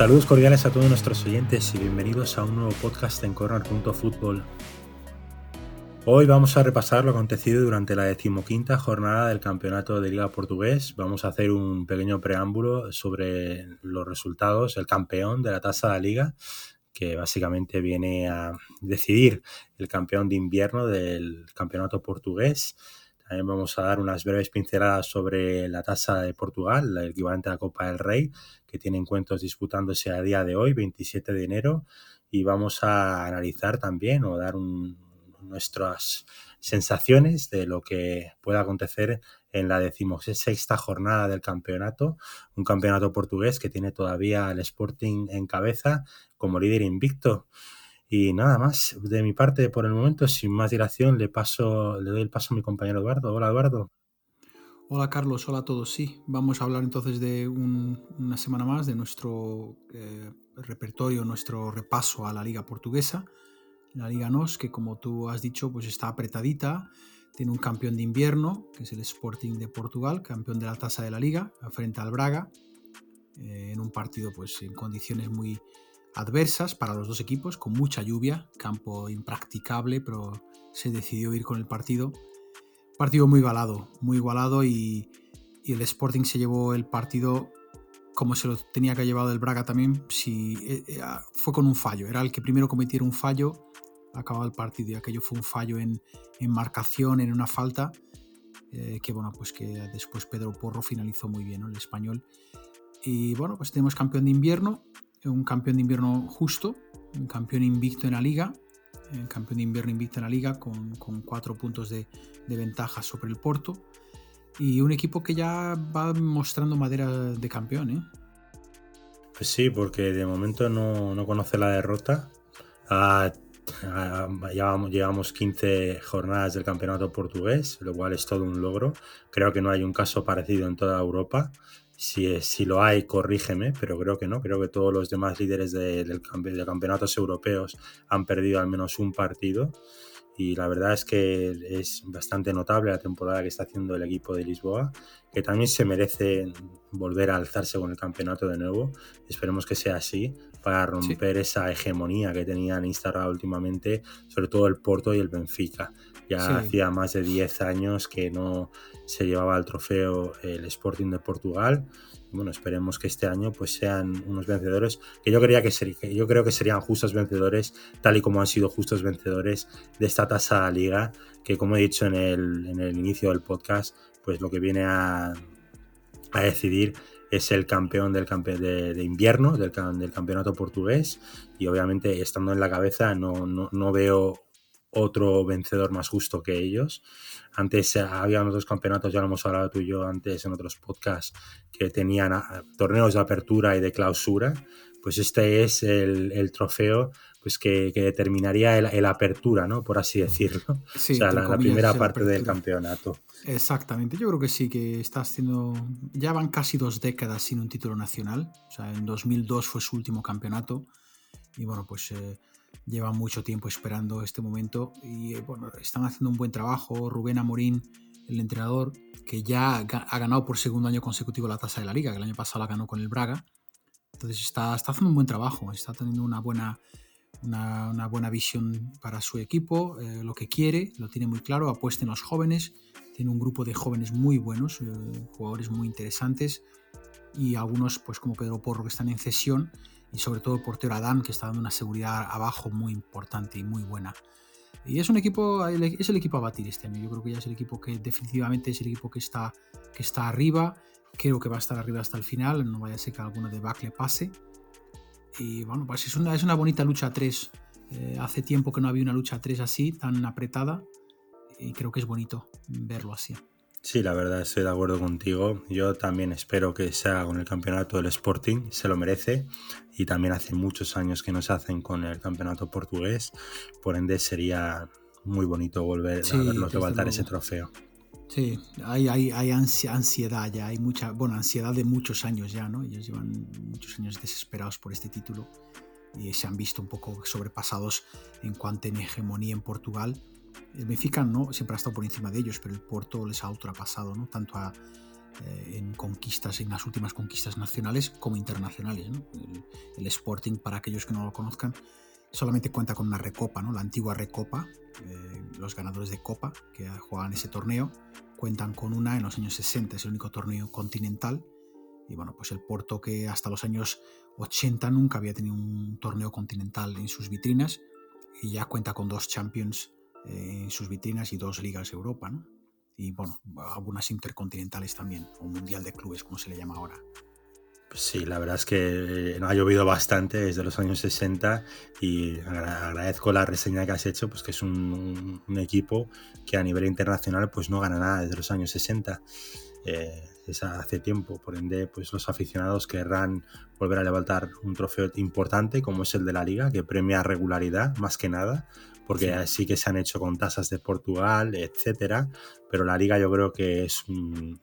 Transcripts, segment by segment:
Saludos cordiales a todos nuestros oyentes y bienvenidos a un nuevo podcast en Corner.Football. Hoy vamos a repasar lo acontecido durante la decimoquinta jornada del campeonato de Liga Portugués. Vamos a hacer un pequeño preámbulo sobre los resultados, el campeón de la tasa de la liga, que básicamente viene a decidir el campeón de invierno del campeonato portugués. También vamos a dar unas breves pinceladas sobre la tasa de Portugal, el equivalente a la Copa del Rey, que tiene encuentros disputándose a día de hoy, 27 de enero. Y vamos a analizar también o dar nuestras sensaciones de lo que pueda acontecer en la decimosexta jornada del campeonato, un campeonato portugués que tiene todavía al Sporting en cabeza como líder invicto. Y nada más, de mi parte por el momento, sin más dilación, le paso, le doy el paso a mi compañero Eduardo. Hola Eduardo. Hola Carlos, hola a todos. Sí, vamos a hablar entonces de una semana más de nuestro eh, repertorio, nuestro repaso a la liga portuguesa, la Liga NOS, que como tú has dicho, pues está apretadita. Tiene un campeón de invierno, que es el Sporting de Portugal, campeón de la tasa de la liga, frente al Braga, eh, en un partido pues en condiciones muy, adversas para los dos equipos, con mucha lluvia, campo impracticable, pero se decidió ir con el partido. Partido muy igualado, muy igualado y, el Sporting se llevó el partido como se lo tenía que haber llevado el Braga también, si, eh, eh, fue con un fallo, era el que primero cometiera un fallo, acababa el partido y aquello fue un fallo en, marcación, en una falta, eh, que bueno, pues que después Pedro Porro finalizó muy bien, el español. Y bueno, pues tenemos campeón de invierno, un campeón de invierno justo, un campeón invicto en la liga, un campeón de invierno invicto en la liga con, cuatro puntos de, ventaja sobre el Porto y un equipo que ya va mostrando madera de campeón. ¿eh? Pues sí, porque de momento no, conoce la derrota. Ah, ah, llevamos 15 jornadas del campeonato portugués, lo cual es todo un logro. Creo que no hay un caso parecido en toda Europa. Si, si lo hay, corrígeme, pero creo que no. Creo que todos los demás líderes de, del, de campeonatos europeos han perdido al menos un partido. Y la verdad es que es bastante notable la temporada que está haciendo el equipo de Lisboa, que también se merece volver a alzarse con el campeonato de nuevo. Esperemos que sea así para romper esa hegemonía que tenían instalada últimamente, sobre todo el Porto y el Benfica. Ya hacía más de 10 años que no se llevaba el trofeo el Sporting de Portugal. Bueno, esperemos que este año pues sean unos vencedores que yo, creía que, yo creo que serían justos vencedores, tal y como han sido justos vencedores de esta tasa liga, que como he dicho en el, en el inicio del podcast, pues lo que viene a, a decidir es el campeón del de, de, invierno del, del, campeonato portugués y obviamente estando en la cabeza no, no, no veo otro vencedor más justo que ellos. Antes eh, había otros campeonatos, ya lo hemos hablado tú y yo antes en otros podcasts, que tenían ah, torneos de apertura y de clausura. Pues este es el, trofeo pues que, determinaría el, apertura, ¿no? Por así decirlo. o sea, la, primera parte del campeonato. Exactamente, yo creo que sí, que está haciendo... Ya van casi dos décadas sin un título nacional. O sea, en 2002 fue su último campeonato. Y bueno, pues... Eh, lleva mucho tiempo esperando este momento y eh, bueno, están haciendo un buen trabajo. Rubén Amorín, el entrenador, que ya ha ganado por segundo año consecutivo la tasa de la liga, que el año pasado la ganó con el Braga. Entonces está, está haciendo un buen trabajo, está teniendo una buena, una, buena visión para su equipo, eh, lo que quiere, lo tiene muy claro, apuesta en los jóvenes, tiene un grupo de jóvenes muy buenos, eh, jugadores muy interesantes y algunos pues como Pedro Porro que están en cesión y sobre todo el portero Adán, que está dando una seguridad abajo muy importante y muy buena. Y es un equipo, es el equipo a batir este año. Yo creo que ya es el equipo que definitivamente es el equipo que está, que está arriba. Creo que va a estar arriba hasta el final. No vaya a ser que alguna debacle pase. Y bueno, pues es una, es una bonita lucha a tres. Eh, hace tiempo que no había una lucha a tres así, tan apretada. Y creo que es bonito verlo así. Sí, la verdad estoy de acuerdo contigo. Yo también espero que se haga con el campeonato del Sporting, se lo merece. Y también hace muchos años que no se hacen con el campeonato portugués. Por ende sería muy bonito volver a verlos levantar ese trofeo. Sí, hay, hay, ansiedad ya, hay mucha, bueno, ansiedad de muchos años ya, ¿no? Ellos llevan muchos años desesperados por este título y se han visto un poco sobrepasados en cuanto a hegemonía en Portugal el Benfica no siempre ha estado por encima de ellos, pero el Porto les ha ultrapasado, ¿no? Tanto eh, en conquistas, en las últimas conquistas nacionales como internacionales. El, Sporting, para aquellos que no lo conozcan, solamente cuenta con una recopa, ¿no? la antigua recopa. Eh, los ganadores de copa que juegan ese torneo cuentan con una en los años 60, es el único torneo continental. Y bueno, pues el Porto que hasta los años 80 nunca había tenido un torneo continental en sus vitrinas y ya cuenta con dos Champions eh, en sus vitrinas y dos ligas Europa. ¿no? y bueno, algunas intercontinentales también, o mundial de clubes, como se le llama ahora. Pues sí, la verdad es que ha llovido bastante desde los años 60 y agradezco la reseña que has hecho, pues que es un, equipo que a nivel internacional pues no gana nada desde los años 60. Eh, es hace tiempo, por ende pues los aficionados querrán volver a levantar un trofeo importante como es el de la liga, que premia regularidad más que nada, porque sí. que se han hecho con tasas de Portugal, etcétera, pero la liga yo creo que es un,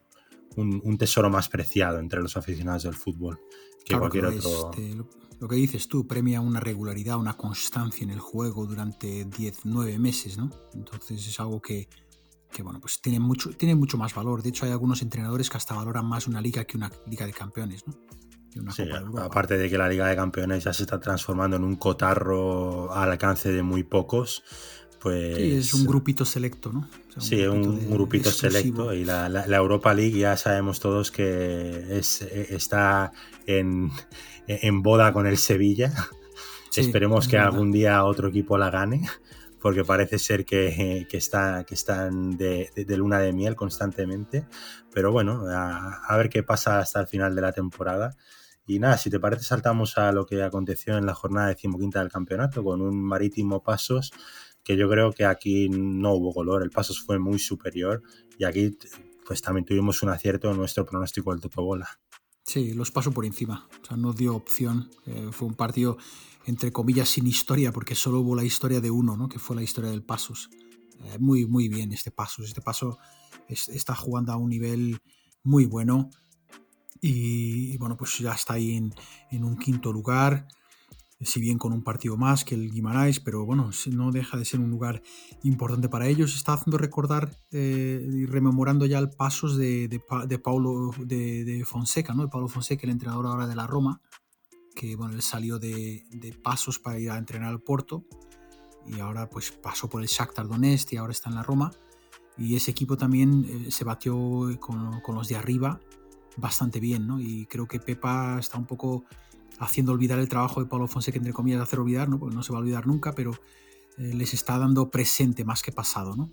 tesoro más preciado entre los aficionados del fútbol que cualquier otro. Este, lo que dices tú, premia una regularidad, una constancia en el juego durante 10, 9 meses, ¿no? Entonces es algo que, bueno, pues tiene mucho, tiene mucho más valor. De hecho, hay algunos entrenadores que hasta valoran más una liga que una liga de campeones, ¿no? aparte de que la Liga de Campeones ya se está transformando en un cotarro al alcance de muy pocos, pues... Sí, es un grupito selecto, ¿no? sí, un grupito selecto y la, Europa League ya sabemos todos que es, está en, boda con el Sevilla. Esperemos que algún día otro equipo la gane porque parece ser que, está, que están de, luna de miel constantemente. Pero bueno, a, ver qué pasa hasta el final de la temporada. Y nada, si te parece, saltamos a lo que aconteció en la jornada decimoquinta del campeonato con un marítimo Pasos que yo creo que aquí no hubo color, el Pasos fue muy superior y aquí pues también tuvimos un acierto en nuestro pronóstico del Totobola. Sí, los pasó por encima, o sea, no dio opción, eh, fue un partido entre comillas sin historia porque solo hubo la historia de uno, ¿no? que fue la historia del Pasos. Eh, muy, muy bien este Pasos, este Paso está jugando a un nivel muy bueno y, bueno, pues ya está ahí en, un quinto lugar, si bien con un partido más que el Guimarães, pero bueno, no deja de ser un lugar importante para ellos. Está haciendo recordar eh, y rememorando ya el pasos de, de, Paulo de, Fonseca, ¿no? De Paulo Fonseca, el entrenador ahora de la Roma, que bueno, él salió de, pasos para ir a entrenar al Porto y ahora pues pasó por el Shakhtar Donetsk y ahora está en la Roma. Y ese equipo también eh, se batió con, con los de arriba bastante bien, ¿no? Y creo que Pepa está un poco haciendo olvidar el trabajo de Pablo Fonseca, entre comillas, de hacer olvidar, ¿no? Porque no se va a olvidar nunca, pero eh, les está dando presente más que pasado, ¿no?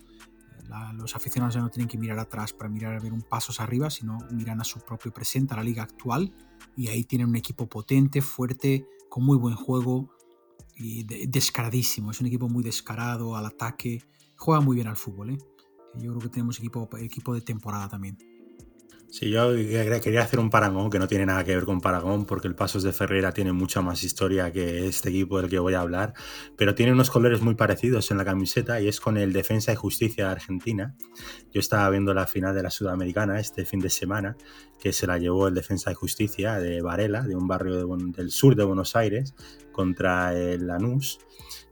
los aficionados ya no tienen que mirar atrás para mirar a ver un pasos arriba, sino miran a su propio presente, a la liga actual, y ahí tienen un equipo potente, fuerte, con muy buen juego y descaradísimo. Es un equipo muy descarado al ataque, juega muy bien al fútbol, ¿eh? Yo creo que tenemos equipo, equipo de temporada también. Sí, yo quería hacer un parangón que no tiene nada que ver con Paragón, porque el Pasos de Ferreira tiene mucha más historia que este equipo del que voy a hablar, pero tiene unos colores muy parecidos en la camiseta y es con el Defensa y Justicia de Argentina. Yo estaba viendo la final de la Sudamericana este fin de semana, que se la llevó el Defensa y Justicia de Varela, de un barrio del sur de Buenos Aires, contra el Lanús.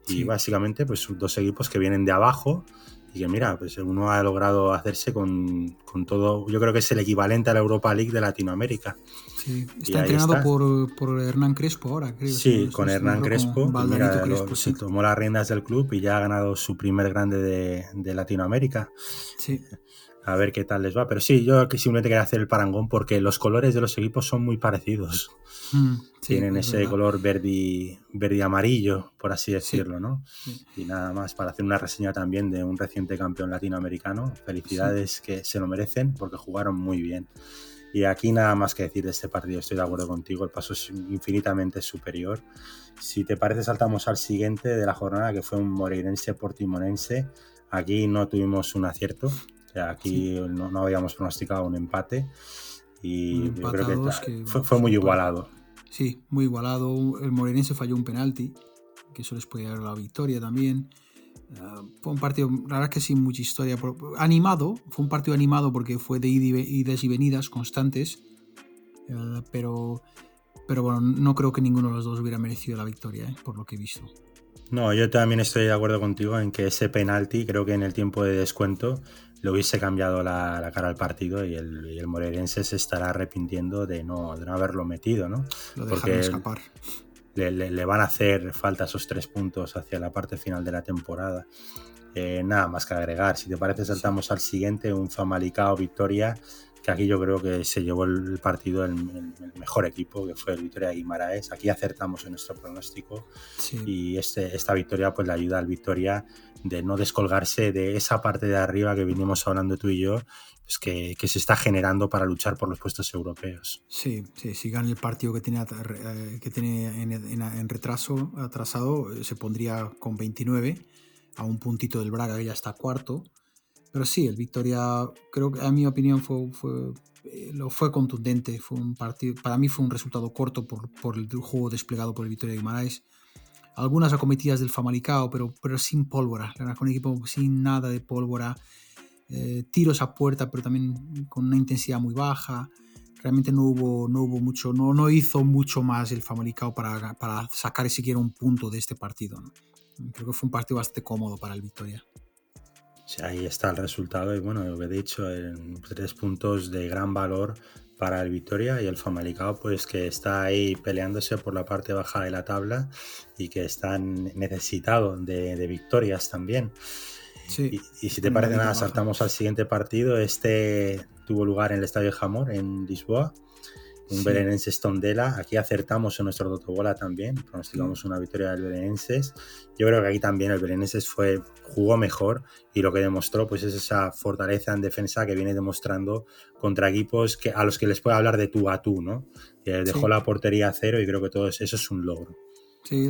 Y básicamente, pues dos equipos que vienen de abajo y que mira, pues uno ha logrado hacerse con, todo, yo creo que es el equivalente a la Europa League de Latinoamérica. Sí, está entrenado Por, Hernán Crespo ahora, creo. Sí, con Hernán Crespo, mira, se tomó las riendas del club y ya ha ganado su primer grande de, de Latinoamérica. Sí a ver qué tal les va. Pero sí, yo simplemente quería hacer el parangón porque los colores de los equipos son muy parecidos. Mm, Tienen ese color verde, verde amarillo, por así decirlo, ¿no? Y nada más para hacer una reseña también de un reciente campeón latinoamericano. Felicidades que se lo merecen porque jugaron muy bien. Y aquí nada más que decir de este partido, estoy de acuerdo contigo, el paso es infinitamente superior. Si te parece, saltamos al siguiente de la jornada, que fue un moreirense portimonense. Aquí no tuvimos un acierto, aquí no, habíamos pronosticado un empate y yo creo que, fue, muy igualado. Sí, muy igualado. El Morenense falló un penalti, que eso les podía dar la victoria también. Ah, fue un partido, la verdad que sin mucha historia. Animado, fue un partido animado porque fue de idas y venidas constantes. Ah, pero, pero bueno, no creo que ninguno de los dos hubiera merecido la victoria, ¿eh? por lo que he visto. No, yo también estoy de acuerdo contigo en que ese penalti, creo que en el tiempo de descuento, le hubiese cambiado la, cara al partido y el, y el, Moreirense se estará arrepintiendo de no, de no haberlo metido, ¿no? Lo Porque escapar. Le, le, van a hacer falta esos tres puntos hacia la parte final de la temporada. Eh, nada más que agregar. Si te parece, saltamos al siguiente, un Famalicao Victoria, que aquí yo creo que se llevó el partido el, mejor equipo, que fue el Victoria de Guimaraes. Aquí acertamos en nuestro pronóstico y este, esta victoria pues le ayuda al Victoria de no descolgarse de esa parte de arriba que vinimos hablando tú y yo, pues que, que, se está generando para luchar por los puestos europeos. Sí, sí, si gana el partido que tiene, eh, que tiene en, retraso, atrasado, se pondría con 29 a un puntito del Braga que ya está cuarto. Pero sí, el Victoria, creo que a mi opinión fue, fue, eh, fue contundente. Fue un partido, para mí fue un resultado corto por, por el juego desplegado por el Victoria de Guimaraes. Algunas acometidas del Famalicao, pero, pero sin pólvora. Era un equipo sin nada de pólvora. Eh, tiros a puerta, pero también con una intensidad muy baja. Realmente no hubo, no hubo mucho, no, no hizo mucho más el Famalicao para, para sacar siquiera un punto de este partido. ¿no? Creo que fue un partido bastante cómodo para el Victoria. Sí, ahí está el resultado y bueno, lo que he dicho, en tres puntos de gran valor para el Victoria y el Famalicao pues que está ahí peleándose por la parte baja de la tabla y que están necesitado de, victorias también. Sí, y, si te parece nada, saltamos al siguiente partido. Este tuvo lugar en el Estadio Jamor en Lisboa un sí. Belenenses Tondela. Aquí acertamos en nuestro Totobola también, pronosticamos una victoria del Belenenses. Yo creo que aquí también el Belenenses fue, jugó mejor y lo que demostró pues es esa fortaleza en defensa que viene demostrando contra equipos que, a los que les puede hablar de tú a tú, ¿no? dejó la portería a cero y creo que todo eso, es un logro. Sí,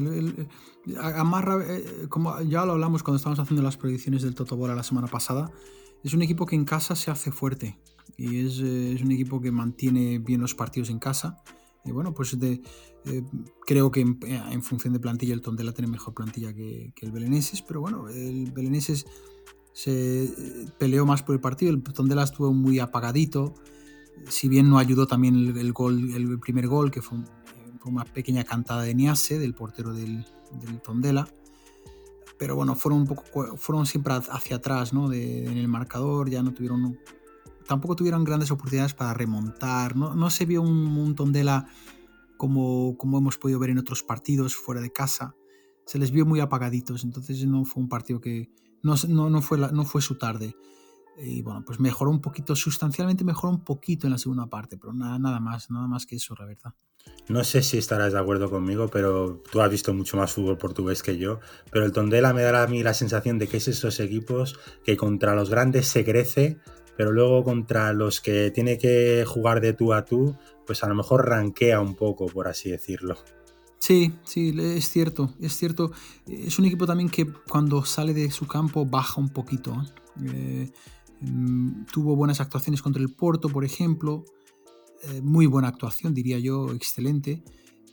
amarra, eh, como ya lo hablamos cuando estábamos haciendo las predicciones del Totobola la semana pasada, es un equipo que en casa se hace fuerte y es, eh, es, un equipo que mantiene bien los partidos en casa. Y bueno, pues eh, creo que en, función de plantilla el Tondela tiene mejor plantilla que, el Beleneses, pero bueno, el Beleneses se eh, peleó más por el partido, el Tondela estuvo muy apagadito, si bien no ayudó también el, gol, el primer gol, que fue, una pequeña cantada de Niase, del portero del, del Tondela pero bueno, fueron un poco fueron siempre hacia atrás, ¿no? En el marcador, ya no tuvieron tampoco tuvieron grandes oportunidades para remontar. No, se vio un, de la como, como hemos podido ver en otros partidos fuera de casa. Se les vio muy apagaditos, entonces no fue un partido que no, no, fue, no fue su tarde. Y bueno, pues mejoró un poquito, sustancialmente mejoró un poquito en la segunda parte, pero nada, nada más, nada más que eso, la verdad. No sé si estarás de acuerdo conmigo, pero tú has visto mucho más fútbol portugués que yo. Pero el Tondela me da a mí la sensación de que es esos equipos que contra los grandes se crece pero luego contra los que tiene que jugar de tú a tú, pues a lo mejor ranquea un poco, por así decirlo. Sí, sí, es cierto, es cierto. Es un equipo también que cuando sale de su campo baja un poquito. ¿eh? Eh, mm, tuvo buenas actuaciones contra el Porto, por ejemplo. Eh, muy buena actuación, diría yo, excelente.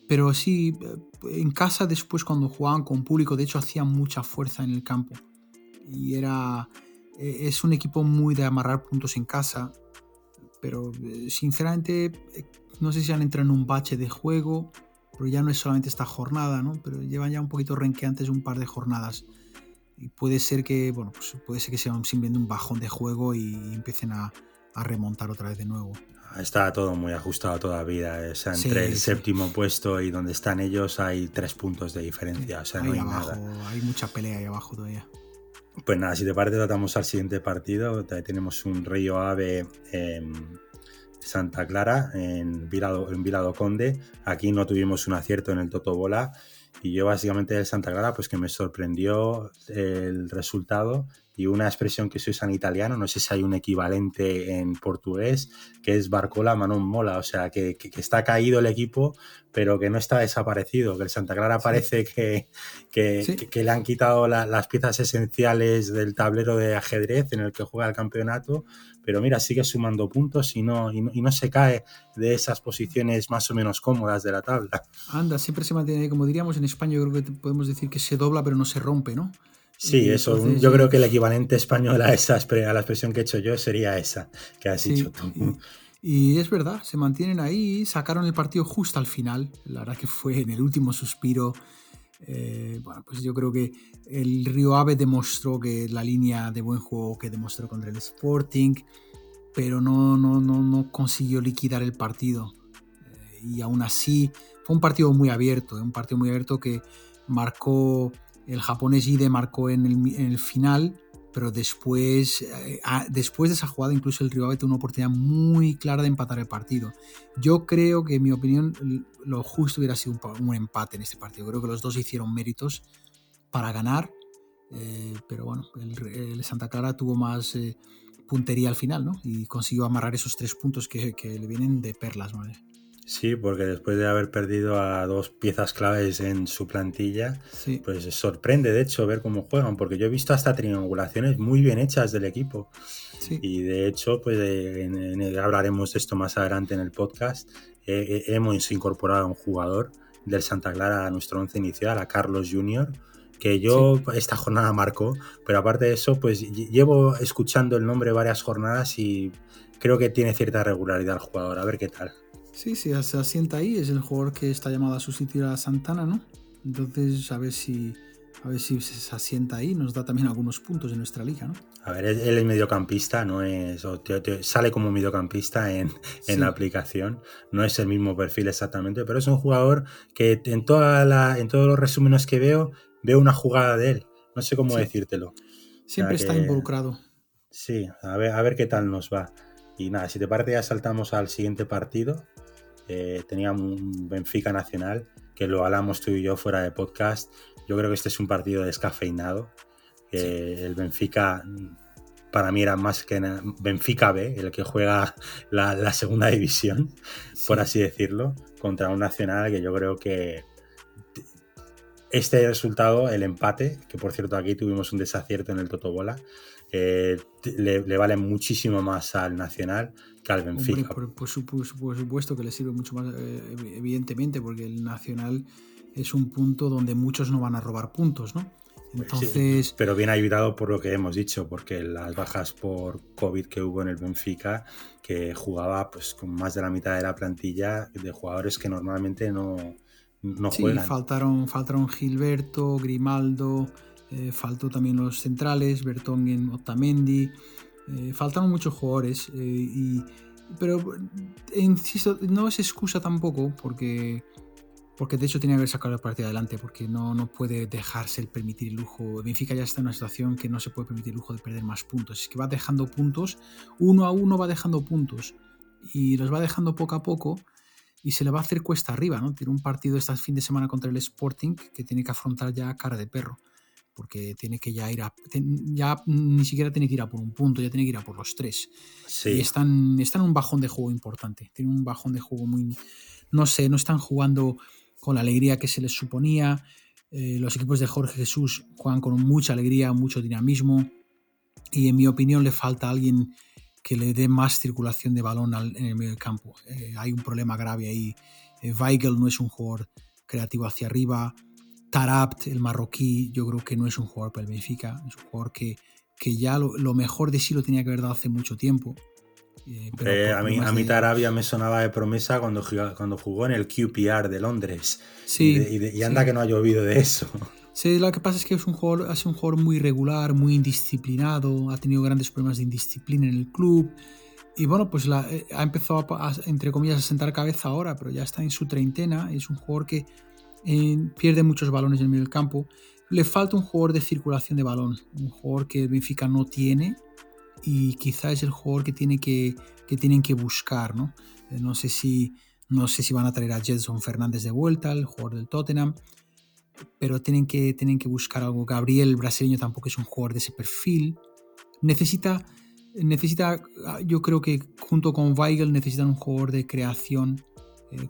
Pero sí, en casa después cuando jugaban con público, de hecho hacían mucha fuerza en el campo. Y era, es un equipo muy de amarrar puntos en casa, pero eh, sinceramente eh, no sé si han entrado en un bache de juego, pero ya no es solamente esta jornada, ¿no? Pero llevan ya un poquito renqueantes un par de jornadas. Y puede ser que, bueno, pues puede ser que sea simplemente un bajón de juego y empiecen a, remontar otra vez de nuevo. Está todo muy ajustado todavía. O sea, entre el séptimo puesto y donde están ellos hay tres puntos de diferencia. O sea, no hay nada. Hay mucha pelea ahí abajo todavía. Pues nada, si te parece, tratamos al siguiente partido. tenemos un Río Ave en Santa Clara, en Vilado, en Vilado Conde. Aquí no tuvimos un acierto en el Totobola. Y yo básicamente de Santa Clara, pues que me sorprendió el resultado y una expresión que se usa en italiano, no sé si hay un equivalente en portugués, que es Barcola Manon Mola, o sea, que, está caído el equipo, pero que no está desaparecido, que el Santa Clara parece que, que, le han quitado las piezas esenciales del tablero de ajedrez en el que juega el campeonato, pero mira, sigue sumando puntos y no, y no, se cae de esas posiciones más o menos cómodas de la tabla. Anda, siempre se mantiene, como diríamos en España, yo creo que podemos decir que se dobla pero no se rompe, ¿no? Sí, eso. yo creo que el equivalente español a, esa, a la expresión que he hecho yo sería esa que has dicho tú. Y, es verdad, se mantienen ahí, sacaron el partido justo al final. La verdad que fue en el último suspiro. Eh, bueno, pues yo creo que el Río Ave demostró que la línea de buen juego que demostró contra el Sporting, pero no, no, no, no consiguió liquidar el partido. Eh, y aún así fue un partido muy abierto, un partido muy abierto que marcó, el japonés Ide marcó en el, en el final pero después, eh, después de esa jugada incluso el Río tuvo una oportunidad muy clara de empatar el partido. Yo creo que en mi opinión lo justo hubiera sido un, empate en este partido. Creo que los dos hicieron méritos para ganar, eh, pero bueno, el, Santa Clara tuvo más eh, puntería al final ¿no? y consiguió amarrar esos tres puntos que, que le vienen de perlas. ¿vale? Sí, porque después de haber perdido a dos piezas claves en su plantilla, pues sorprende de hecho ver cómo juegan, porque yo he visto hasta triangulaciones muy bien hechas del equipo. Y de hecho, pues hablaremos de esto más adelante en el podcast. hemos incorporado a un jugador del Santa Clara a nuestro once inicial, a Carlos Junior, que yo esta jornada marcó, pero aparte de eso, pues llevo escuchando el nombre varias jornadas y creo que tiene cierta regularidad el jugador. A ver qué tal. Sí, sí, se asienta ahí, es el jugador que está llamado a sustituir a Santana, ¿no? Entonces, a ver si, a ver si se asienta ahí, nos da también algunos puntos en nuestra liga, ¿no? A ver, él es mediocampista, no es. sale como mediocampista en, en la aplicación. No es el mismo perfil exactamente, pero es un jugador que en, toda la, en todos los resúmenes que veo, veo una jugada de él. No sé cómo decírtelo. Siempre está involucrado. Sí, a ver, a ver qué tal nos va. Y nada, si te parece, ya saltamos al siguiente partido, eh, teníamos un Benfica Nacional, que lo hablamos tú y yo fuera de podcast. Yo creo que este es un partido descafeinado. El Benfica, para mí, era más que Benfica B, el que juega la, segunda división, por así decirlo, contra un Nacional que yo creo que este resultado, el empate, que por cierto aquí tuvimos un desacierto en el Totobola, eh, le, vale muchísimo más al Nacional al Benfica. por, supuesto que le sirve mucho más, eh, evidentemente, porque el Nacional es un punto donde muchos no van a robar puntos, ¿no? Pues Entonces... pero bien ayudado por lo que hemos dicho, porque las bajas por COVID que hubo en el Benfica, que jugaba pues con más de la mitad de la plantilla de jugadores que normalmente no, no sí, Faltaron, faltaron Gilberto, Grimaldo, eh, faltó también los centrales, Bertongen, Otamendi, eh, faltaron muchos jugadores, eh, y, pero insisto, no es excusa tampoco porque, porque de hecho tiene que haber sacado el partido adelante porque no, no puede dejarse el permitir el lujo. Benfica ya está en una situación que no se puede permitir el lujo de perder más puntos, es que va dejando puntos, uno a uno va dejando puntos y los va dejando poco a poco y se le va a hacer cuesta arriba, ¿no? Tiene un partido este fin de semana contra el Sporting que tiene que afrontar ya cara de perro porque tiene que ya ir a. Ya ni siquiera tiene que ir a por un punto, ya tiene que ir a por los tres. Y están, están en un bajón de juego importante. Tienen un bajón de juego muy. No sé, no están jugando con la alegría que se les suponía. Eh, los equipos de Jorge Jesús juegan con mucha alegría, mucho dinamismo. Y en mi opinión le falta alguien que le dé más circulación de balón en el medio del campo. Eh, hay un problema grave ahí. Eh, Weigel no es un jugador creativo hacia arriba. Tarabt, el marroquí, yo creo que no es un jugador para el Benfica, es un jugador que, que ya lo, mejor de sí lo tenía que haber dado hace mucho tiempo. Eh, a, mí, a mí Tarabia me sonaba de promesa cuando, cuando jugó en el QPR de Londres. Sí, y, anda que no ha llovido de eso. Sí, lo que pasa es que es un jugador, es un jugador muy regular, muy indisciplinado, ha tenido grandes problemas de indisciplina en el club. Y bueno, pues la, eh, ha empezado a, entre comillas, a sentar cabeza ahora, pero ya está en su treintena. Es un jugador que pierde muchos balones en el medio del campo. Le falta un jugador de circulación de balón, un jugador que Benfica no tiene y quizá es el jugador que, tiene que, que tienen que buscar. ¿no? Eh, no, sé si, no sé si van a traer a Jetson Fernández de vuelta, el jugador del Tottenham, pero tienen que, tienen que buscar algo. Gabriel, el brasileño, tampoco es un jugador de ese perfil. Necesita, necesita yo creo que junto con Weigel necesitan un jugador de creación eh,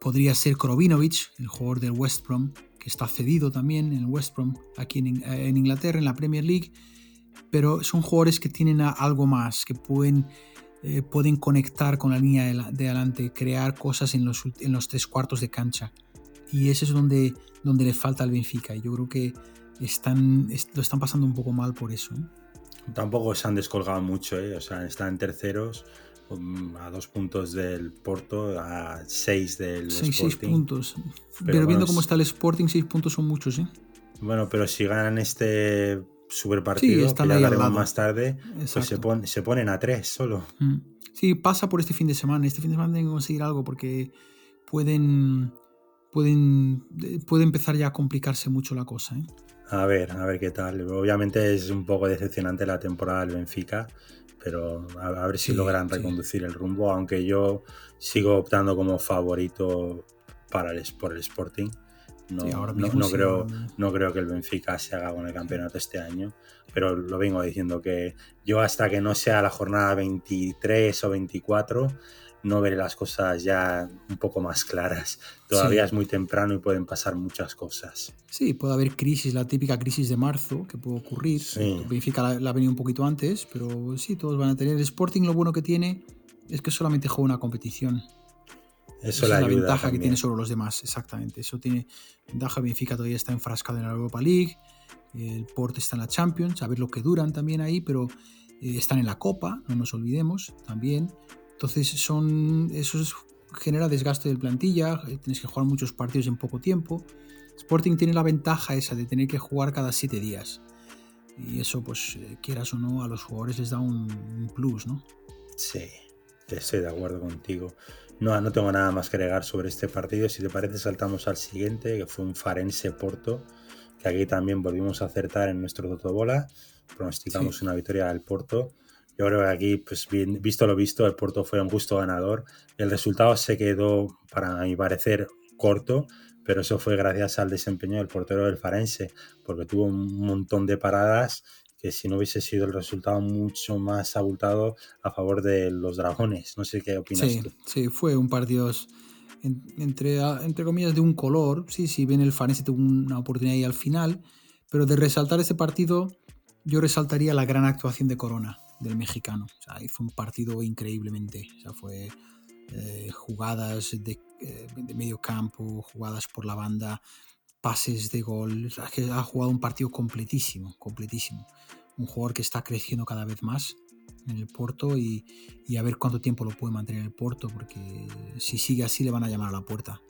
podría ser Krovinovic, el jugador del West Brom, que está cedido también en el West Brom, aquí en, Inglaterra, en la Premier League, pero son jugadores que tienen algo más, que pueden, eh, pueden conectar con la línea de, adelante, crear cosas en los, en los tres cuartos de cancha. Y eso es donde, donde le falta al Benfica. Y yo creo que están, lo están pasando un poco mal por eso. ¿eh? Tampoco se han descolgado mucho, ¿eh? o sea, están terceros, a dos puntos del Porto, a seis del Seis, Sporting. seis puntos. Pero, viendo cómo está el Sporting, seis puntos son muchos, ¿eh? Bueno, pero si ganan este super partido, están que ya hablaremos más tarde, pues se, Exacto. pon- se ponen a tres solo. Mm. Sí, pasa por este fin de semana. Este fin de semana tienen que conseguir algo porque pueden, pueden, eh, puede empezar ya a complicarse mucho la cosa. ¿eh? A ver, a ver qué tal. Obviamente es un poco decepcionante la temporada del Benfica, pero a, a ver si Sí, logran sí. reconducir el rumbo, aunque yo sigo optando como favorito para el, por el Sporting. No, Sí, ahora no- mismo no creo, no creo que el Benfica se haga con el campeonato este año, pero lo vengo diciendo que yo hasta que no sea la jornada 23 o 24 no veré las cosas ya un poco más claras. Todavía Sí. es muy temprano y pueden pasar muchas cosas. Sí, puede haber crisis, la típica crisis de marzo que puede ocurrir. Sí. Benfica la, la ha venido un poquito antes, pero sí, todos van a tener. El Sporting lo bueno que tiene es que solamente juega una competición. Eso Esa es la ayuda ventaja que tiene sobre los demás, exactamente. Eso tiene ventaja. Benfica todavía está enfrascado en la Europa League. El Porto está en la Champions. A ver lo que duran también ahí, pero eh, están en la Copa, no nos olvidemos también. Entonces, son eso es- genera desgaste del plantilla. eh, Tienes que jugar muchos partidos en poco tiempo. Sporting tiene la ventaja esa de tener que jugar cada siete días. Y eso, pues, eh, quieras o no, a los jugadores les da un, un plus, ¿no? Sí, estoy de acuerdo contigo. No, no tengo nada más que agregar sobre este partido. Si te parece, saltamos al siguiente, que fue un Farense Porto, que aquí también volvimos a acertar en nuestro Totobola. Pronosticamos Sí. una victoria del Porto. Yo creo que aquí, pues bien, visto lo visto, el Porto fue un justo ganador. El resultado se quedó, para mi parecer, corto, pero eso fue gracias al desempeño del portero del Farense, porque tuvo un montón de paradas que si no hubiese sido el resultado mucho más abultado a favor de los dragones. No sé qué opinas Sí, tú. sí, fue un partido en- entre, entre comillas de un color. Sí, sí, bien el Farense tuvo una oportunidad ahí al final, pero de resaltar este partido, yo resaltaría la gran actuación de Corona, del mexicano. O sea, un partido increíblemente. Fue eh, jugadas de, eh, de medio campo, jugadas por la banda, pases de gol. Ha jugado un partido completísimo, completísimo. Un jugador que está creciendo cada vez más en el Porto y, y a ver cuánto tiempo lo puede mantener el Porto, porque si sigue así le van a llamar a la puerta.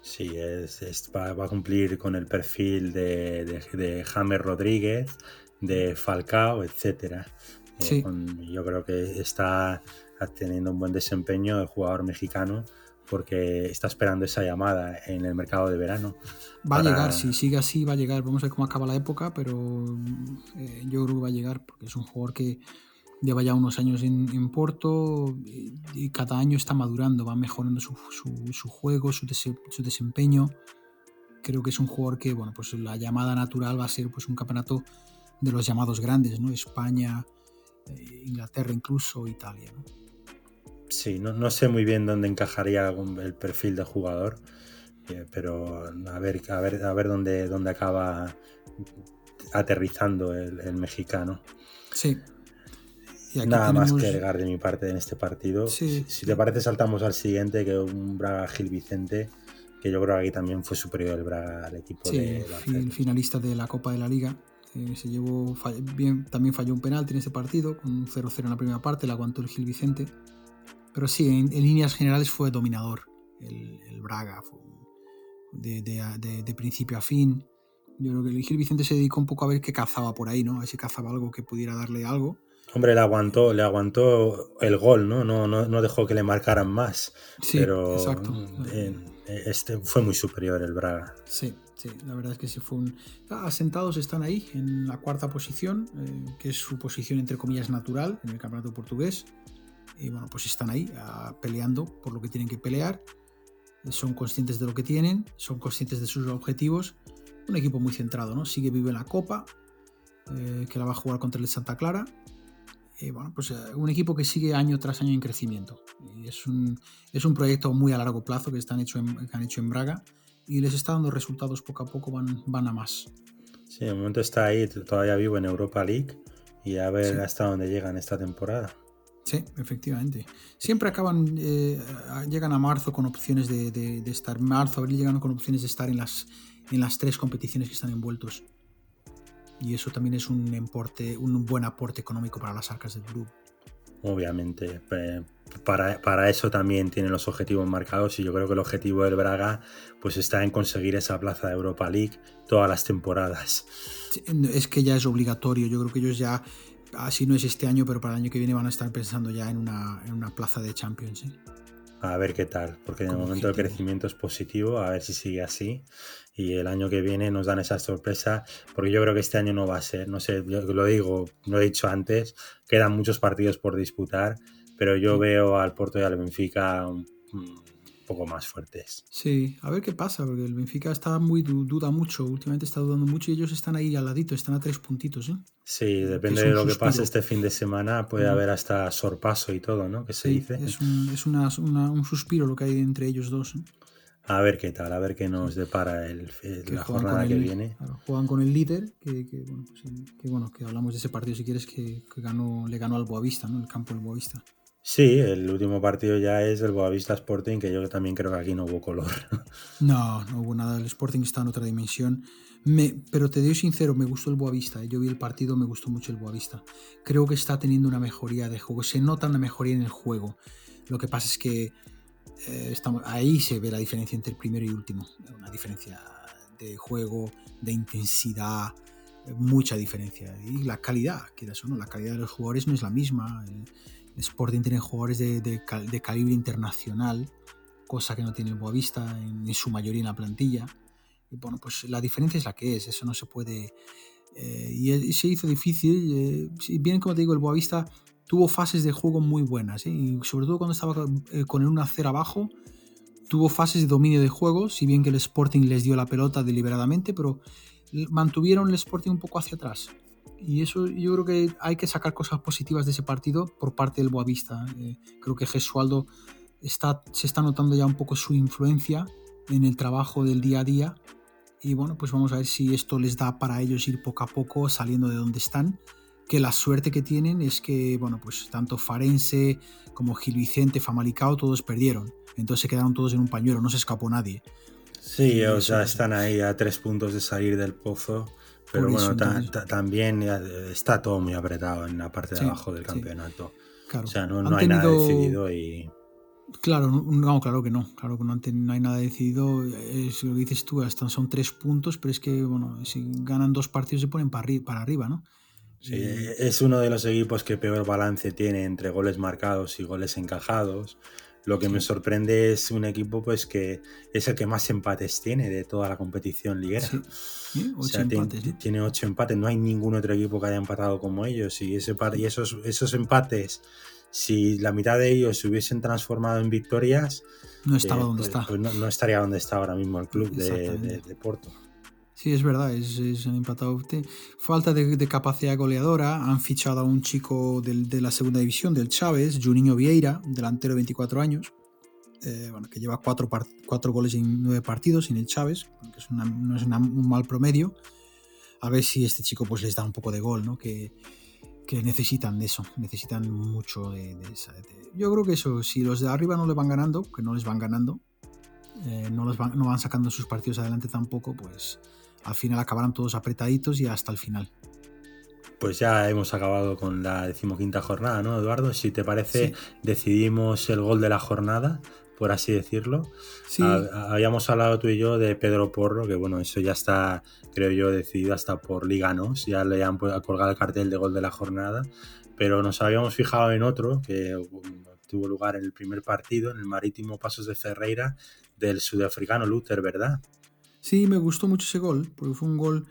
Sí, es, es- va, va a cumplir con el perfil de, de, de James Rodríguez, de Falcao, etcétera. Eh, con- yo creo que está teniendo un buen desempeño el jugador mexicano porque está esperando esa llamada en el mercado de verano. Va Para- a llegar, si sigue así va a llegar. Vamos a ver cómo acaba la época, pero eh, yo creo que va a llegar porque es un jugador que lleva ya unos años en, en Porto y, y cada año está madurando, va mejorando su, su- su juego, su, su desempeño. Creo que es un jugador que, bueno, pues la llamada natural va a ser pues un campeonato de los llamados grandes, ¿no? España, Inglaterra incluso, Italia, ¿no? Sí, no, no sé muy bien dónde encajaría el perfil de jugador, eh, pero a ver, a ver, a ver dónde, dónde acaba aterrizando el, el mexicano. Sí. Y aquí Nada más que agregar de mi parte en este partido. Sí, si te parece, saltamos al siguiente, que un Braga Gil Vicente, que yo creo que aquí también fue superior el Braga al equipo Sí, de Barcelona. finalista de la Copa de la Liga. Eh, se llevó, fall- bien, también falló un penalti en ese partido, con un 0-0 en la primera parte, la aguantó el Gil Vicente. Pero sí, en, en líneas generales fue dominador el, el Braga, fue un- de, de- de- de principio a fin. Yo creo que el Gil Vicente se dedicó un poco a ver qué cazaba por ahí, ¿no? A ver si cazaba algo que pudiera darle algo. Hombre, le aguantó, le aguantó el gol, ¿no? No, no, no dejó que le marcaran más. Sí, pero exacto. eh, este fue muy superior el Braga. Sí, sí, la verdad es que sí fue un... Ah, Asentados están ahí, en la cuarta posición, eh, que es su posición entre comillas natural en el campeonato portugués. Y bueno, pues están ahí ah, peleando por lo que tienen que pelear. Eh, Son conscientes de lo que tienen, son conscientes de sus objetivos. Un equipo muy centrado, ¿no? Sigue vivo en la Copa, eh, que la va a jugar contra el Santa Clara. Y bueno, pues eh, un equipo que sigue año tras año en crecimiento. Es un, es un proyecto muy a largo plazo que, están hecho en, que han hecho en Braga y les está dando resultados poco a poco, van, van a más. Sí, de momento está ahí todavía vivo en Europa League y a ver Sí. hasta dónde llegan esta temporada. Sí, efectivamente. Siempre acaban, eh, llegan a marzo con opciones de, de- de estar, marzo, abril llegan con opciones de estar en las, en las tres competiciones que están envueltos. Y eso también es un, importe, un buen aporte económico para las arcas del club. obviamente. Para, para, eso también tiene los objetivos marcados y yo creo que el objetivo del Braga pues está en conseguir esa plaza de Europa League todas las temporadas. Es que ya es obligatorio, yo creo que ellos ya, así no es este año, pero para el año que viene van a estar pensando ya en una, en una plaza de Champions. ¿eh? A ver qué tal, porque de momento el crecimiento es positivo, a ver si sigue así y el año que viene nos dan esa sorpresa, porque yo creo que este año no va a ser, no sé, yo lo digo, lo he dicho antes, quedan muchos partidos por disputar, pero yo veo al Porto y al Benfica un, poco más fuertes. Sí, a ver qué pasa, porque el Benfica está muy duda mucho, últimamente está dudando mucho y ellos están ahí al ladito, están a tres puntitos, ¿eh? Sí, depende de lo que pase este fin de semana, puede haber hasta sorpaso y todo, ¿no? Que se dice. Es, un, es una, un suspiro lo que hay entre ellos dos. ¿eh? A ver qué tal, a ver qué nos depara el, la jornada que viene. juegan con el líder, que, bueno, pues, que, bueno, que hablamos de ese partido si quieres, que, ganó, le ganó al Boavista, ¿no? El campo del Boavista. Sí, el último partido ya es el Boavista Sporting, que yo también creo que aquí no hubo color. No, no hubo nada. El Sporting está en otra dimensión. Me, pero te digo sincero, me gustó el Boavista. Yo vi el partido, me gustó mucho el Boavista. Creo que está teniendo una mejoría de juego. Se nota una mejoría en el juego. Lo que pasa es que eh, estamos, ahí se ve la diferencia entre el primero y último. Una diferencia de juego, de intensidad, mucha diferencia. Y la calidad, eso, ¿no? La calidad de los jugadores no es la misma. El, Sporting tiene jugadores de, calibre internacional, cosa que no tiene el Boavista en, su mayoría en la plantilla. Y bueno, pues la diferencia es la que es, eso no se puede... Eh, y, se hizo difícil. Eh, bien, como te digo, el Boavista tuvo fases de juego muy buenas, ¿eh? y sobre todo cuando estaba eh, con el 1-0 abajo, tuvo fases de dominio de juego, si bien que el Sporting les dio la pelota deliberadamente, pero mantuvieron el Sporting un poco hacia atrás. Y eso yo creo que hay que sacar cosas positivas de ese partido por parte del Boavista. Eh, creo que Gesualdo está, se está notando ya un poco su influencia en el trabajo del día a día. Y bueno, pues vamos a ver si esto les da para ellos ir poco a poco saliendo de donde están que la suerte que tienen es que, bueno, pues tanto Farense como Gil Vicente, Famalicao, todos perdieron. Entonces se quedaron todos en un pañuelo, no se escapó nadie. Sí, o sea, están ahí a tres puntos de salir del pozo. Pero bueno, también está todo muy apretado en la parte de abajo del campeonato. o sea, no, hay nada decidido y. Claro, no, claro que no, claro que no, hay nada decidido. Es lo que dices tú, hasta son tres puntos, pero es que, bueno, si ganan dos partidos se ponen para, para arriba, ¿no? Sí, es uno de los equipos que peor balance tiene entre goles marcados y goles encajados. Lo que me sorprende es un equipo pues que es el que más empates tiene de toda la competición liguera. tiene, ocho empates, no hay ningún otro equipo que haya empatado como ellos. Y, ese, y esos, esos empates, si la mitad de ellos se hubiesen transformado en victorias, no estaba eh, donde pues, está. Pues no, estaría donde está ahora mismo el club de, de Porto. Sí, es verdad, es, han empatado. Falta de, capacidad goleadora. Han fichado a un chico de la segunda división, del Chávez, Juninho Vieira, delantero de 24 años, eh, bueno, que lleva cuatro, cuatro, goles en nueve partidos en el Chávez, que es no es un mal promedio. A ver si este chico pues les da un poco de gol, ¿no? Que, que necesitan de eso, necesitan mucho de, esa. yo creo que eso, si los de arriba no le van ganando, que no les van ganando, eh, no, los no van sacando sus partidos adelante tampoco, pues al final acabarán todos apretaditos y hasta el final. Pues ya hemos acabado con la decimoquinta jornada, ¿no, Eduardo? Si te parece, decidimos el gol de la jornada, por así decirlo. Sí. Habíamos hablado tú y yo de Pedro Porro, que bueno, eso ya está, creo yo, decidido hasta por Liganos, ya le han colgado el cartel de gol de la jornada, pero nos habíamos fijado en otro que tuvo lugar en el primer partido, en el Marítimo Pasos de Ferreira, del sudafricano Luther, ¿verdad? Sí, me gustó mucho ese gol, porque fue un gol.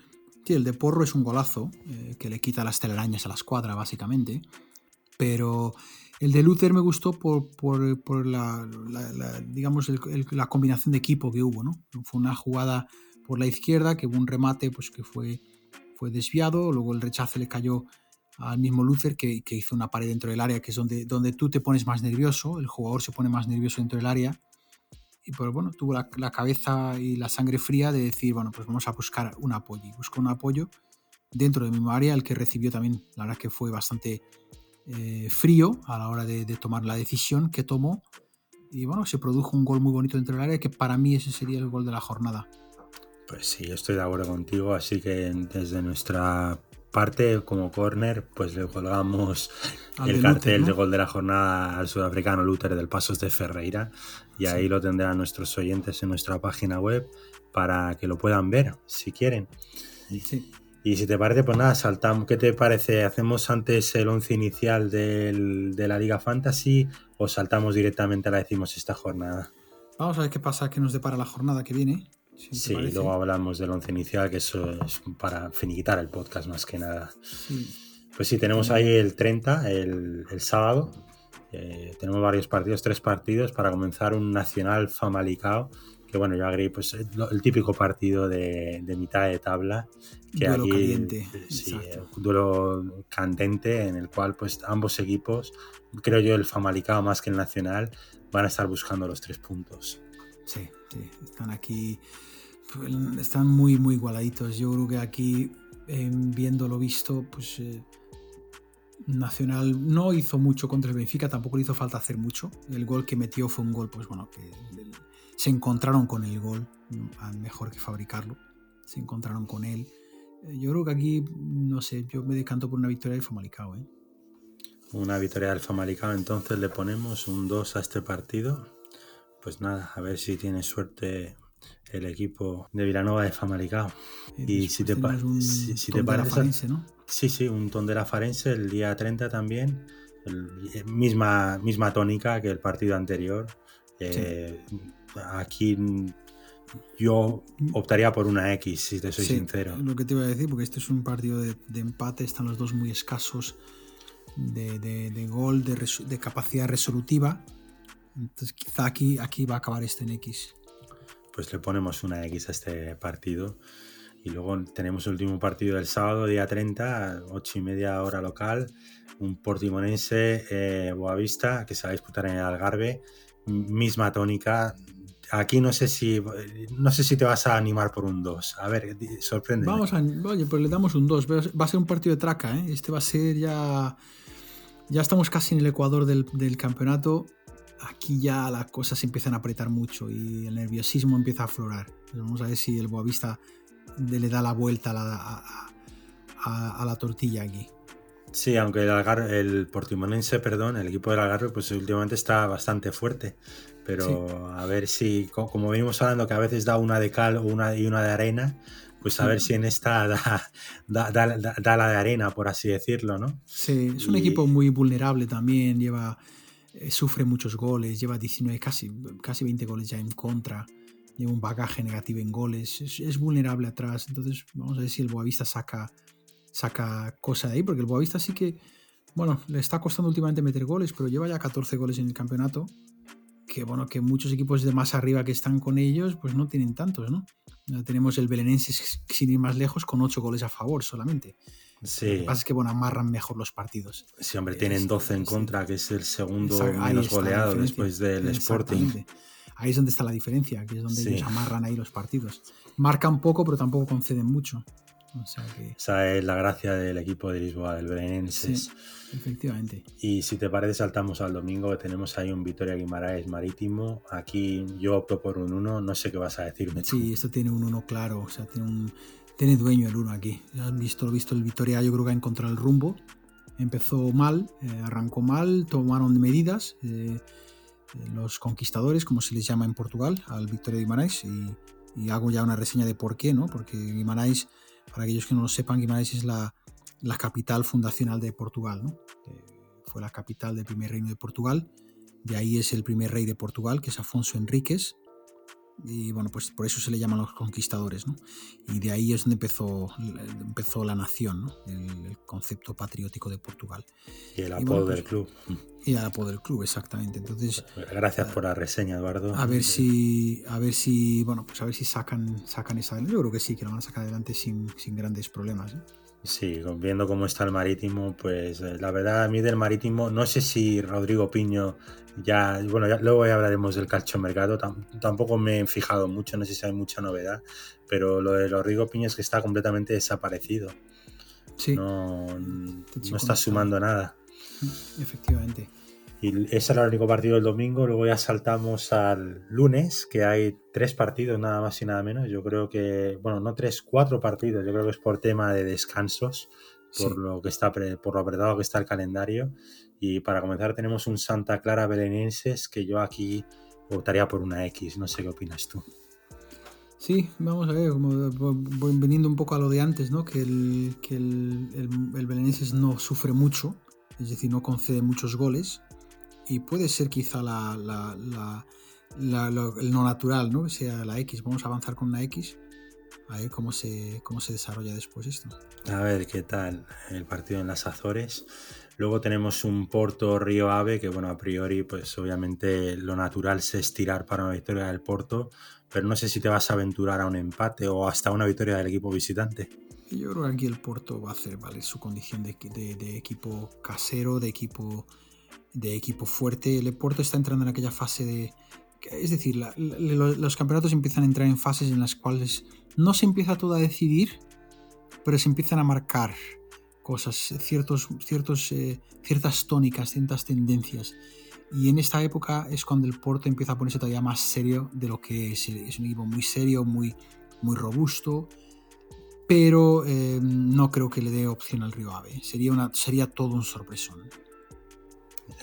Sí, el de Porro es un golazo, eh, que le quita las telarañas a la escuadra, básicamente. Pero el de Luther me gustó por, por, la, digamos, la combinación de equipo que hubo, ¿no? Fue una jugada por la izquierda, que hubo un remate pues, que fue, fue desviado, luego el rechace le cayó al mismo Luther, que, que, hizo una pared dentro del área, que es donde, donde tú te pones más nervioso, el jugador se pone más nervioso dentro del área, y pues bueno, tuvo la, cabeza y la sangre fría de decir, bueno, pues vamos a buscar un apoyo. Y buscó un apoyo dentro de mi área, el que recibió también, la verdad que fue bastante eh, frío a la hora de, tomar la decisión que tomó. Y bueno, se produjo un gol muy bonito dentro del área, que para mí ese sería el gol de la jornada. Pues sí, estoy de acuerdo contigo, así que desde nuestra parte como corner, pues le colgamos Al el de cartel Luther, ¿no? de gol de la jornada al sudafricano Luther del Pasos de Ferreira y ahí lo tendrán nuestros oyentes en nuestra página web para que lo puedan ver si quieren. Sí. Y si te parece, pues nada, saltamos. ¿Qué te parece? ¿Hacemos antes el once inicial del- de la Liga Fantasy o saltamos directamente a la decimos esta jornada? Vamos a ver qué pasa, qué nos depara la jornada que viene. si Sí, parece. luego hablamos del once inicial, que eso es para finiquitar el podcast más que nada. Sí. Pues sí, tenemos ahí el 30, el, el sábado. Eh, tenemos varios partidos, tres partidos para comenzar un Nacional Famalicao. Que bueno, yo agregué pues el, el típico partido de, de mitad de tabla. Que Duelo aquí, caliente, sí, duelo candente en el cual pues ambos equipos, creo yo el Famalicao más que el Nacional, van a estar buscando los tres puntos. Sí, sí, están aquí, están muy, muy igualaditos. Yo creo que aquí, eh, viendo lo visto, pues eh, Nacional no hizo mucho contra el Benfica, tampoco le hizo falta hacer mucho. El gol que metió fue un gol, pues bueno, que se encontraron con el gol, mejor que fabricarlo. Se encontraron con él. Eh, Yo creo que aquí, no sé, yo me decanto por una victoria de Famalicao, ¿eh? Una victoria del Famalicao, entonces le ponemos un 2 a este partido. Pues nada, a ver si tiene suerte el equipo de Vilanova de Famalicao. Y si te un si- si te parece- Farense, ¿no? Sí, sí, un Tondela Farense el día 30 también. El- eh, misma, misma tónica que el partido anterior. Eh, Aquí yo optaría por una X, si te soy Sí, sincero. Lo que te iba a decir, porque este es un partido de, de empate, están los dos muy escasos de, de- de gol, de capacidad resolutiva. Entonces quizá aquí, aquí va a acabar este en X. pues le ponemos una X a este partido. Y luego tenemos el último partido del sábado, día 30, 8 y media hora local. Un portimonense eh, Boavista que se va a disputar en el Algarve. Misma tónica. Aquí no sé si no sé si te vas a animar por un 2. A ver, sorprende. Vamos a, oye, pues le damos un 2. Va a ser un partido de traca, ¿eh? Este va a ser ya. Ya estamos casi en el ecuador del, del campeonato. Aquí ya las cosas se empiezan a apretar mucho y el nerviosismo empieza a aflorar. Vamos a ver si el Boavista le da la vuelta a la, a- a- a la tortilla aquí. Sí, aunque el, Algar- el portimonense, perdón, el equipo del Algarve, pues últimamente está bastante fuerte. Pero a ver si, co- como venimos hablando, que a veces da una de cal o una, y una de arena, pues a ver si en esta da, da- da- da- da la de arena, por así decirlo, ¿no? Sí, es un Y- equipo muy vulnerable también, lleva, eh, sufre muchos goles, lleva 19, casi, casi 20 goles ya en contra, lleva un bagaje negativo en goles, es, vulnerable atrás, entonces vamos a ver si el Boavista saca, saca cosa de ahí, porque el Boavista sí que, bueno, le está costando últimamente meter goles, pero lleva ya 14 goles en el campeonato, que bueno, que muchos equipos de más arriba que están con ellos, pues no tienen tantos, ¿no? Tenemos el Belenense sin ir más lejos con 8 goles a favor solamente. Lo que pasa es que bueno, amarran mejor los partidos. sí, hombre, es- tienen 12 en contra, que es el segundo menos goleado después del Sporting. Ahí es donde está la diferencia, que es donde Sí. ellos amarran ahí los partidos. Marcan poco, pero tampoco conceden mucho. O sea que, Esa es la gracia del equipo de Lisboa, del Belenenses. sí, efectivamente. Y si te parece, saltamos al domingo, que tenemos ahí un Vitoria Guimaraes Marítimo. Aquí yo opto por un 1, no sé qué vas a decirme. tú. Sí, esto tiene un 1 claro, o sea, tiene un tiene dueño el 1 aquí. Ya han visto, visto el Vitoria, yo creo que ha encontrado el rumbo. Empezó mal, eh, arrancó mal, tomaron medidas eh, eh, los conquistadores, como se les llama en Portugal, al Victoria de Guimarães y, hago ya una reseña de por qué, ¿no? Porque Guimarães, para aquellos que no lo sepan, Guimarães es la, capital fundacional de Portugal, fue la capital del primer reino de Portugal. De ahí es el primer rey de Portugal, que es Afonso Enríquez. Y bueno, pues por eso se le llaman los conquistadores, ¿no? Y de ahí es donde empezó, empezó la nación, ¿no? El, el concepto patriótico de Portugal. Y el Y apodo bueno, pues, del club. Y al apodo del club, exactamente. Entonces, Gracias por la reseña, Eduardo. a ver si, a ver si, bueno, pues a ver si sacan, sacan esa. Yo creo que sí, que lo van a sacar adelante sin, sin grandes problemas. ¿eh? Sí, viendo cómo está el Marítimo, pues eh, la verdad a mí del Marítimo, no sé si Rodrigo Piño ya, bueno, ya, luego ya hablaremos del calcio mercado, tam, tampoco me he fijado mucho, no sé si hay mucha novedad, pero lo de Rodrigo Piño es que está completamente desaparecido. Sí, No, no está. sumando nada. efectivamente. Y ese era el único partido del domingo. Luego ya saltamos al lunes, que hay tres partidos, nada más y nada menos. Yo creo que, bueno, no tres, cuatro partidos. Yo creo que es por tema de descansos. por lo que está por lo apretado que está el calendario. Y para comenzar tenemos un Santa Clara Belenenses que yo aquí votaría por una X. No sé qué opinas tú. Sí, vamos a ver, como voy veniendo un poco a lo de antes, ¿no? Que el, que el, el, Belenenses no sufre mucho, es decir, no concede muchos goles. Y puede ser quizá la, la, la, el no natural, ¿no? Que sea la X. Vamos a avanzar con una X. A ver cómo se, cómo se desarrolla después esto. A ver qué tal el partido en las Azores. Luego tenemos un Porto Río Ave, que bueno, a priori, pues obviamente lo natural es estirar para una victoria del Porto, pero no sé si te vas a aventurar a un empate o hasta una victoria del equipo visitante. Yo creo que aquí el Porto va a hacer vale su condición de, equipo casero, de equipo, de equipo fuerte. El Porto está entrando en aquella fase de. Es decir, los campeonatos empiezan a entrar en fases en las cuales no se empieza todo a decidir, pero se empiezan a marcar cosas, ciertos, ciertos, eh, ciertas tónicas, ciertas tendencias. Y en esta época es cuando el Porto empieza a ponerse todavía más serio de lo que es. Es un equipo muy serio, muy, muy robusto, pero eh, no creo que le dé opción al Río Ave. Sería, una, sería todo un sorpresón.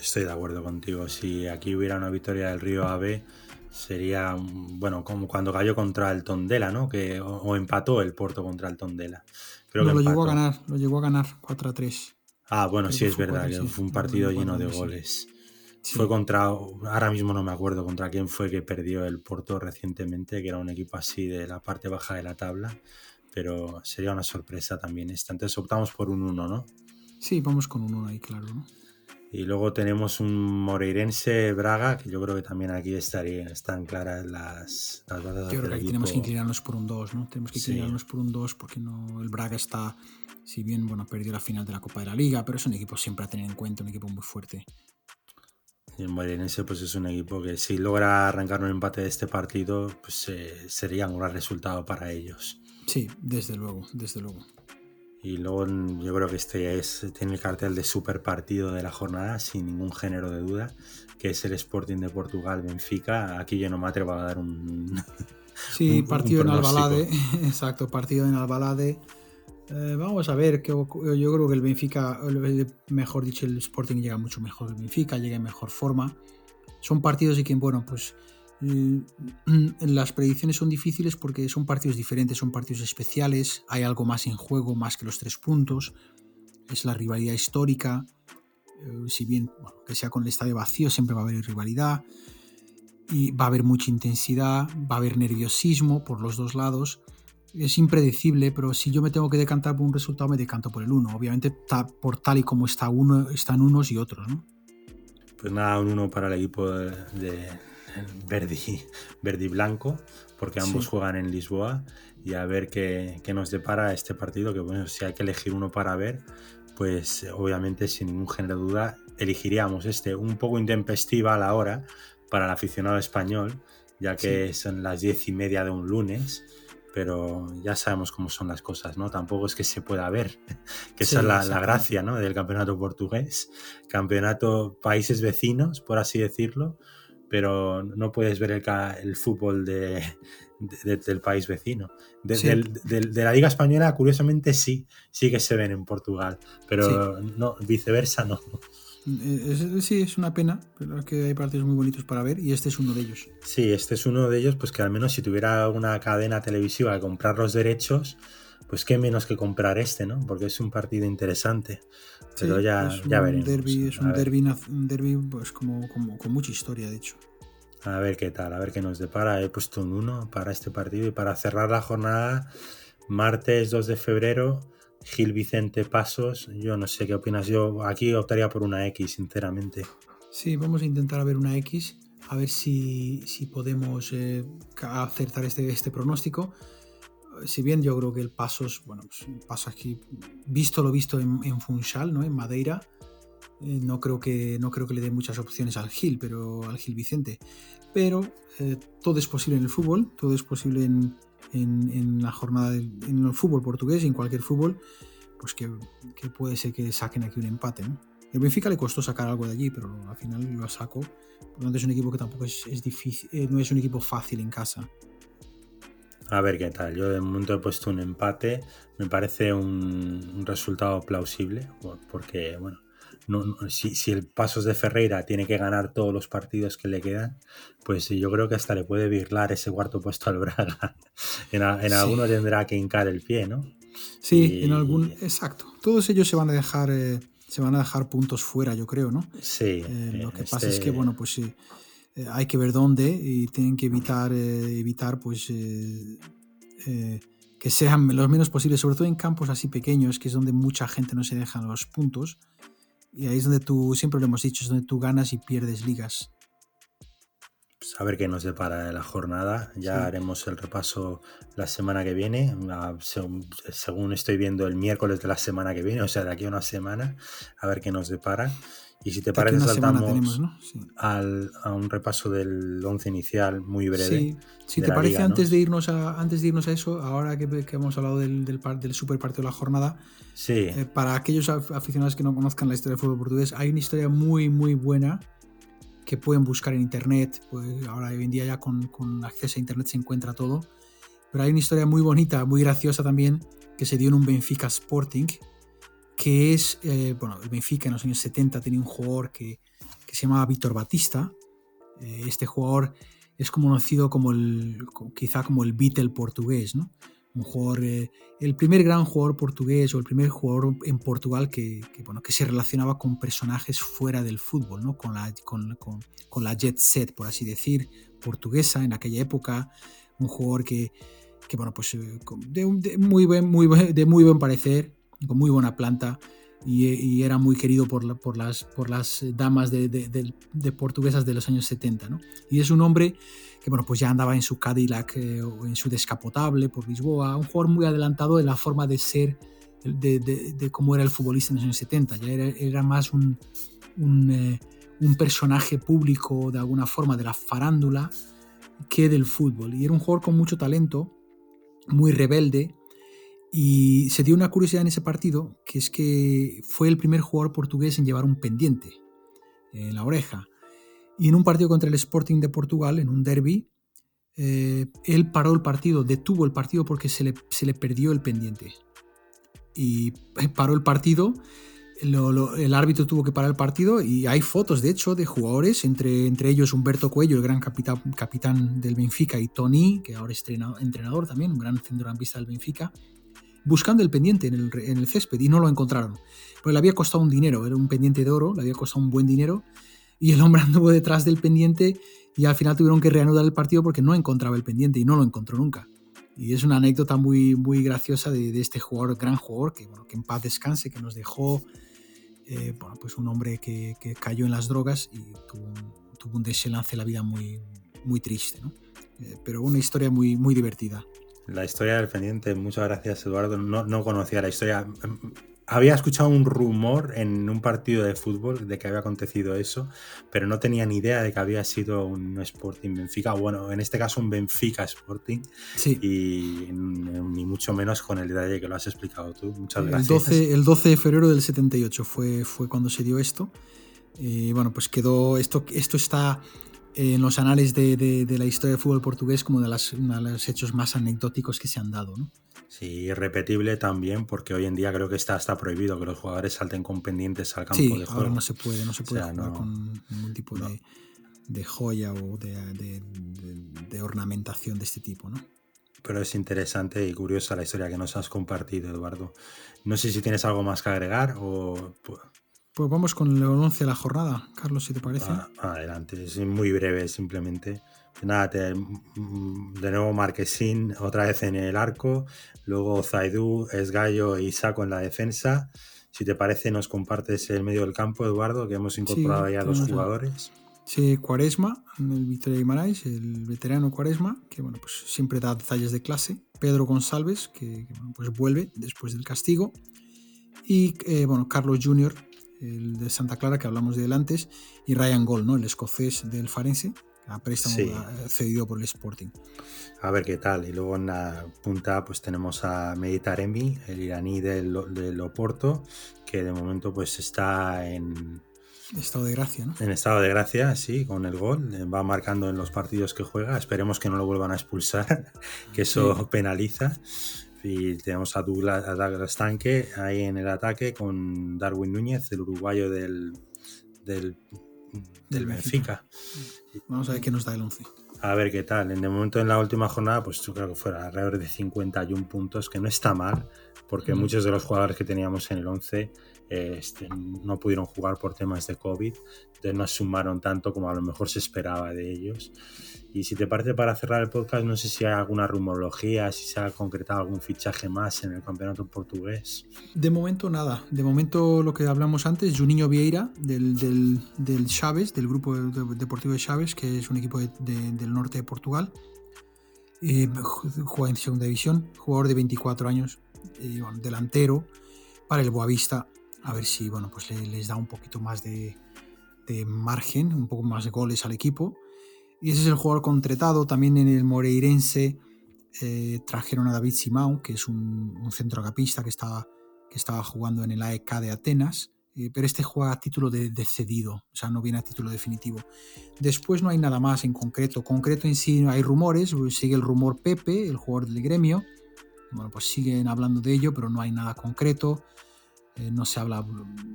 Estoy de acuerdo contigo. Si aquí hubiera una victoria del Río Ave, sería, bueno, como cuando cayó contra el Tondela, ¿no? Que, o, empató el Porto contra el Tondela. Creo no, lo llegó a ganar, lo llegó a ganar 4 a 3. Ah, bueno, sí, es verdad, fue un partido lleno de goles. Fue contra, ahora mismo no me acuerdo contra quién fue que perdió el Porto recientemente, que era un equipo así de la parte baja de la tabla, pero sería una sorpresa también esta. Entonces optamos por un 1, ¿no? Sí, vamos con un 1 ahí, claro, ¿no? Y luego tenemos un Moreirense Braga, que yo creo que también aquí estaría, están claras las, las batallas Yo creo que tenemos que inclinarnos por un 2, ¿no? Tenemos que inclinarnos por un 2 porque no, el Braga está, si bien bueno, perdió la final de la Copa de la Liga, pero es un equipo siempre a tener en cuenta, un equipo muy fuerte. Y el Moreirense pues es un equipo que si logra arrancar un empate de este partido, pues eh, sería un gran resultado para ellos. Sí, desde luego, desde luego. Y luego yo creo que este es, tiene el cartel de super partido de la jornada, sin ningún género de duda, que es el Sporting de Portugal Benfica. Aquí yo no me atrevo a dar un. Sí, partido en Albalade, exacto, partido en Albalade. Eh, vamos a ver, que yo creo que el Benfica, mejor dicho, el Sporting llega mucho mejor el Benfica, llega en mejor forma. Son partidos y que, bueno, pues las predicciones son difíciles porque son partidos diferentes, son partidos especiales, hay algo más en juego, más que los tres puntos, es la rivalidad histórica, eh, si bien que sea con el estadio vacío siempre va a haber rivalidad y va a haber mucha intensidad, va a haber nerviosismo por los dos lados, es impredecible, pero si yo me tengo que decantar por un resultado me decanto por el uno, obviamente por tal y como está uno, están unos y otros, ¿no? Pues nada, un uno para el equipo de Verdi, Verdi Blanco, porque ambos juegan en Lisboa y a ver qué, nos depara este partido, que bueno, si hay que elegir uno para ver, pues obviamente sin ningún género de duda elegiríamos este, un poco intempestiva a la hora para el aficionado español, ya que son las diez y media de un lunes, pero ya sabemos cómo son las cosas, ¿no? Tampoco es que se pueda ver, que esa es la, la, gracia, ¿no? Del campeonato portugués, campeonato países vecinos, por así decirlo, pero no puedes ver el, fútbol de, del país vecino. De, la Liga Española, curiosamente, sí, sí que se ven en Portugal, pero no, viceversa no. Sí, es una pena, pero es que hay partidos muy bonitos para ver y este es uno de ellos. Sí, este es uno de ellos, pues que al menos si tuviera una cadena televisiva a comprar los derechos, pues qué menos que comprar este, ¿no? Porque es un partido interesante. Pero ya, ya veremos. es un derby, pues como, con mucha historia, de hecho. A ver qué tal, a ver qué nos depara. He puesto un 1 para este partido y para cerrar la jornada, martes 2 de febrero, Gil Vicente Pasos. Yo no sé qué opinas. Yo aquí optaría por una X, sinceramente. Sí, vamos a intentar ver una X, a ver si, podemos eh, acertar este, este pronóstico si bien yo creo que el Pasos, bueno, pues paso aquí, visto lo visto en, Funchal, ¿no? En Madeira, eh, no, creo que, no creo que le dé muchas opciones al Gil, pero al Gil Vicente. Pero eh, todo es posible en el fútbol, todo es posible en, la jornada, en el fútbol portugués y en cualquier fútbol, pues que, puede ser que saquen aquí un empate. El Benfica le costó sacar algo de allí, pero al final lo sacó. Por lo tanto, es un equipo que tampoco es, difícil, eh, no es un equipo fácil en casa. A ver qué tal. Yo de momento he puesto un empate. Me parece un, resultado plausible. Porque, bueno, si, el Pasos de Ferreira tiene que ganar todos los partidos que le quedan, pues yo creo que hasta le puede virlar ese cuarto puesto al Braga. en, alguno tendrá que hincar el pie, ¿no? Sí, en algún. Exacto. Todos ellos se van a dejar. Eh, se van a dejar puntos fuera, yo creo, ¿no? Sí. Eh, lo que pasa es que, este bueno, pues sí, eh, hay que ver dónde y tienen que evitar, evitar pues, que sean los menos posibles, sobre todo en campos así pequeños, que es donde mucha gente no se deja los puntos. Y ahí es donde tú, siempre lo hemos dicho, es donde tú ganas y pierdes ligas. Pues a ver qué nos depara la jornada. Ya haremos el repaso la semana que viene, según, estoy viendo el miércoles de la semana que viene, o sea, de aquí a una semana, a ver qué nos depara. Y si te parece, saltamos a un repaso del once inicial muy breve. Si te parece, antes, de irnos a, antes de irnos a eso, ahora que, hemos hablado del, del, del, super partido de la jornada, sí. Eh, para aquellos aficionados que no conozcan la historia del fútbol portugués, hay una historia muy, muy buena que pueden buscar en internet. Pues ahora hoy en día ya con, con, acceso a internet se encuentra todo. Pero hay una historia muy bonita, muy graciosa también, que se dio en un Benfica Sporting, que es, eh, bueno, el Benfica en los años 70 tenía un jugador que, que se llamaba Víctor Batista. Eh, este jugador es conocido como el, quizá como el Beatle portugués, ¿no? un jugador, eh, el primer gran jugador portugués o el primer jugador en Portugal que, bueno, que se relacionaba con personajes fuera del fútbol, ¿no? con, la, con, con, la jet set, por así decir, portuguesa en aquella época, un jugador que, que bueno, pues de, muy buen, muy, de muy buen parecer, con muy buena planta, y, era muy querido por, las, por las damas de, portuguesas de los años 70. ¿no? Y es un hombre que bueno, pues ya andaba en su Cadillac eh, o en su descapotable por Lisboa, un jugador muy adelantado en la forma de ser, de, cómo era el futbolista en los años 70, ya era, más un, un, eh, un, personaje público de alguna forma de la farándula que del fútbol. Y era un jugador con mucho talento, muy rebelde, y se dio una curiosidad en ese partido, que es que fue el primer jugador portugués en llevar un pendiente en la oreja. Y en un partido contra el Sporting de Portugal, en un derby, eh, él paró el partido, detuvo el partido porque se le, se le perdió el pendiente. Y paró el partido, el árbitro tuvo que parar el partido y hay fotos, de hecho, de jugadores, entre, entre ellos Humberto Cuello, el gran capitán, capitán del Benfica, y Tony, que ahora es entrenador también, un gran centrocampista del Benfica, buscando el pendiente en el, césped y no lo encontraron. Porque le había costado un dinero, era un pendiente de oro, le había costado un buen dinero y el hombre anduvo detrás del pendiente y al final tuvieron que reanudar el partido porque no encontraba el pendiente y no lo encontró nunca. Y es una anécdota muy, muy graciosa de, este jugador, gran jugador, que, bueno, que en paz descanse, que nos dejó eh, bueno, pues un hombre que, cayó en las drogas y tuvo un, tuvo un desenlace en la vida muy, muy triste. ¿no? Eh, pero una historia muy, muy divertida. La historia del pendiente, muchas gracias Eduardo. No, no conocía la historia había escuchado un rumor en un partido de fútbol de que había acontecido eso, pero no tenía ni idea de que había sido un Sporting Benfica, bueno, en este caso un Benfica Sporting, sí. y ni mucho menos con el detalle que lo has explicado tú. Muchas gracias. El 12, el 12 de febrero del 78 fue, fue cuando se dio esto. Y bueno, pues quedó, esto, esto está en los anales de, de, la historia del fútbol portugués como de, las, uno de los hechos más anecdóticos que se han dado. ¿no? Sí, irrepetible también, porque hoy en día creo que está, está prohibido que los jugadores salten con pendientes al campo de juego. Ahora no se puede, no se puede jugar con ningún tipo de, joya o de, ornamentación de este tipo, ¿no? Pero es interesante y curiosa la historia que nos has compartido, Eduardo. No sé si tienes algo más que agregar o. Pues vamos con el 11 de la jornada, Carlos, si te parece. Ah, adelante, es muy breve simplemente. Nada, mm, de nuevo Marquesín otra vez en el arco, luego Zaidu, Esgallo y Saco en la defensa. Si te parece, nos compartes el medio del campo, Eduardo, que hemos incorporado ya dos jugadores. Sí, Cuaresma, el Victoria Guimarães, el veterano Cuaresma, que bueno, pues siempre da detalles de clase. Pedro González, que, pues vuelve después del castigo. Y eh, bueno, Carlos Junior, el de Santa Clara, que hablamos de él antes. Y Ryan Gold, ¿no? el escocés del Farense, a préstamo cedido por el Sporting. A ver qué tal. Y luego en la punta pues tenemos a Meditaremi, el iraní del, del Oporto, que de momento pues está en, Estado de gracia, ¿no? En estado de gracia, sí, con el gol. Eh, va marcando en los partidos que juega. Esperemos que no lo vuelvan a expulsar, que eso penaliza. Y tenemos a Douglas, a Tanque ahí en el ataque con Darwin Núñez, el uruguayo del, del, del Benfica. Vamos a ver qué nos da el 11. A ver qué tal. En el momento en la última jornada, pues yo creo que fuera alrededor de 51 puntos, que no está mal, porque muchos de los jugadores que teníamos en el 11 este, no pudieron jugar por temas de COVID, entonces no sumaron tanto como a lo mejor se esperaba de ellos. Y si te parece para cerrar el podcast, no sé si hay alguna rumorología, si se ha concretado algún fichaje más en el campeonato portugués. De momento nada, de momento lo que hablamos antes, Juninho Vieira del, del, del Chaves, del grupo deportivo de Chaves, que es un equipo del norte de Portugal. Eh, juega en segunda división, jugador de 24 años, eh, delantero para el Boavista a ver si bueno, pues les da un poquito más de, margen, un poco más de goles al equipo. Y ese es el jugador contratado. También en el Moreirense eh, trajeron a David Simão, que es un, un centrocampista que estaba, que estaba jugando en el AEK de Atenas. Eh, pero este juega a título de, cedido, o sea, no viene a título definitivo. Después no hay nada más en concreto. Concreto en sí hay rumores, sigue el rumor Pepe, el jugador del gremio. Bueno, pues siguen hablando de ello, pero no hay nada concreto. Eh, no se habla,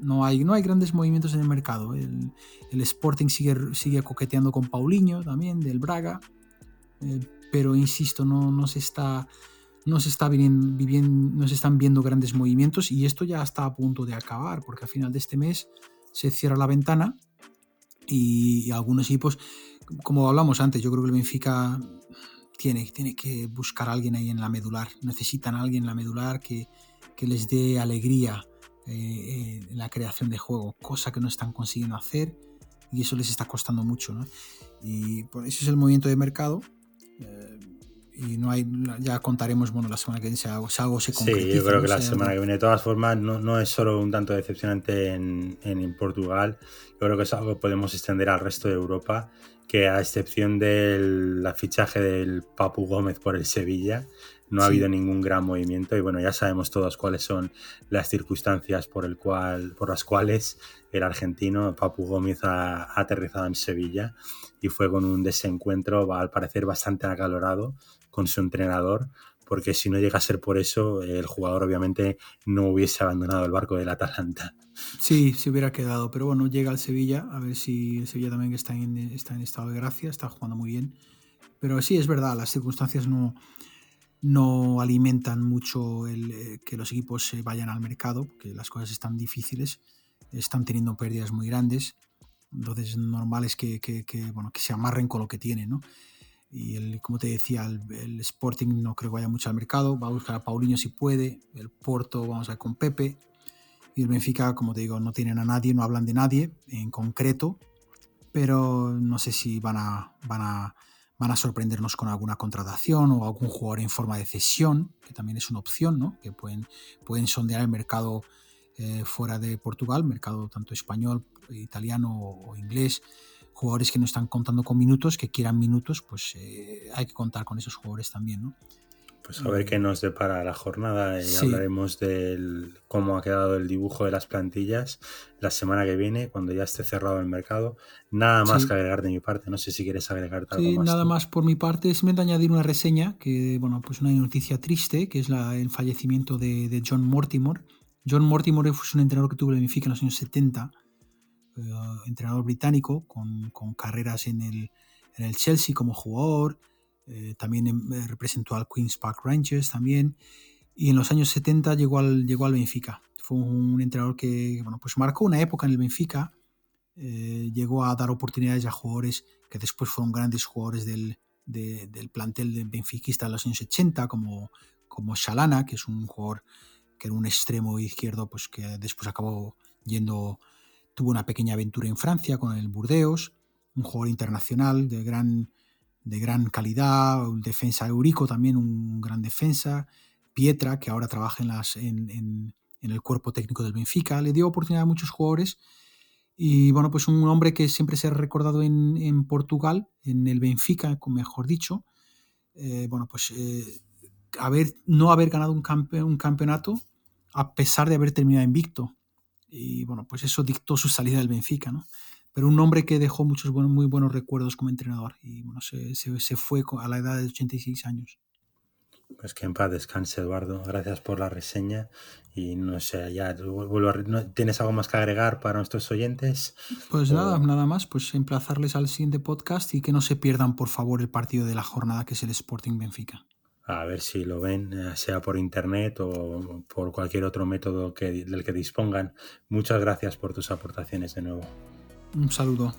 no hay, no hay grandes movimientos en el mercado. El, Sporting sigue, sigue coqueteando con Paulinho también, del Braga, eh, pero insisto, no, no se está, no se, está viviendo, no se están viendo grandes movimientos y esto ya está a punto de acabar, porque a final de este mes se cierra la ventana y, algunos equipos, como hablamos antes, yo creo que el Benfica tiene, tiene que buscar a alguien ahí en la medular, necesitan alguien en la medular que, que les dé alegría eh, en la creación de juego, cosa que no están consiguiendo hacer y eso les está costando mucho. ¿no? Y por eso es el movimiento de mercado. Eh, y no hay, ya contaremos bueno, la semana que viene si algo, se concretiza. Sí, yo creo que la semana que viene, de todas formas, no, no es solo un tanto decepcionante en, en, Portugal, yo creo que es algo que podemos extender al resto de Europa, que a excepción del fichaje del Papu Gómez por el Sevilla, no ha habido ningún gran movimiento y bueno, ya sabemos todos cuáles son las circunstancias por, el cual, por las cuales el argentino Papu Gómez ha, aterrizado en Sevilla y fue con un desencuentro al parecer bastante acalorado con su entrenador porque si no llega a ser por eso el jugador obviamente no hubiese abandonado el barco del Atalanta. Sí, se hubiera quedado, pero bueno, llega al Sevilla, a ver si el Sevilla también está en, está en estado de gracia, está jugando muy bien. Pero sí, es verdad, las circunstancias no, no alimentan mucho el, eh, que los equipos se vayan al mercado, que las cosas están difíciles, están teniendo pérdidas muy grandes, entonces normal es que, bueno, que se amarren con lo que tienen, ¿no? Y el, como te decía, el, Sporting no creo que vaya mucho al mercado, va a buscar a Paulinho si puede, el Porto vamos a ver con Pepe, y el Benfica, como te digo, no tienen a nadie, no hablan de nadie en concreto, pero no sé si van a, van a van a sorprendernos con alguna contratación o algún jugador en forma de cesión, que también es una opción, ¿no? que pueden, pueden sondear el mercado eh, fuera de Portugal, mercado tanto español, italiano o, inglés, jugadores que no están contando con minutos, que quieran minutos, pues eh, hay que contar con esos jugadores también. ¿no? Pues a ver qué nos depara la jornada y hablaremos de cómo ha quedado el dibujo de las plantillas la semana que viene, cuando ya esté cerrado el mercado. Nada más que agregar de mi parte, no sé si quieres agregar algo más. Nada más por mi parte, simplemente añadir una reseña, que bueno, pues una noticia triste, que es el fallecimiento de, John Mortimer. John Mortimer fue un entrenador que tuvo el Benfica en los años 70, eh, entrenador británico, con, carreras en el, en el Chelsea como jugador, eh, también em, representó al Queen's Park Rangers también, y en los años 70 llegó al, llegó al Benfica. Fue un entrenador que bueno, pues marcó una época en el Benfica, eh, llegó a dar oportunidades a jugadores que después fueron grandes jugadores del, del plantel del benfiquista en los años 80, como, como Shalana, que es un jugador que era un extremo izquierdo, pues que después acabó yendo, tuvo una pequeña aventura en Francia con el Burdeos, un jugador internacional de gran de gran calidad, defensa Eurico también, un gran defensa, Pietra, que ahora trabaja en, las, en, el cuerpo técnico del Benfica, le dio oportunidad a muchos jugadores y bueno, pues un hombre que siempre se ha recordado en, Portugal, en el Benfica, mejor dicho, eh, bueno, pues eh, haber, no haber ganado un, un campeonato a pesar de haber terminado invicto. y bueno, pues eso dictó su salida del Benfica, ¿no? Pero un hombre que dejó muchos buenos, muy buenos recuerdos como entrenador y bueno, se, se, se fue a la edad de 86 años. Pues que en paz descanse, Eduardo. Gracias por la reseña. Y no sé, ya vuelvo a, ¿tienes algo más que agregar para nuestros oyentes? Pues nada, nada más. Pues emplazarles al siguiente podcast y que no se pierdan, por favor, el partido de la jornada que es el Sporting Benfica. A ver si lo ven, eh, sea por internet o por cualquier otro método que, del que dispongan. Muchas gracias por tus aportaciones de nuevo. Un saludo.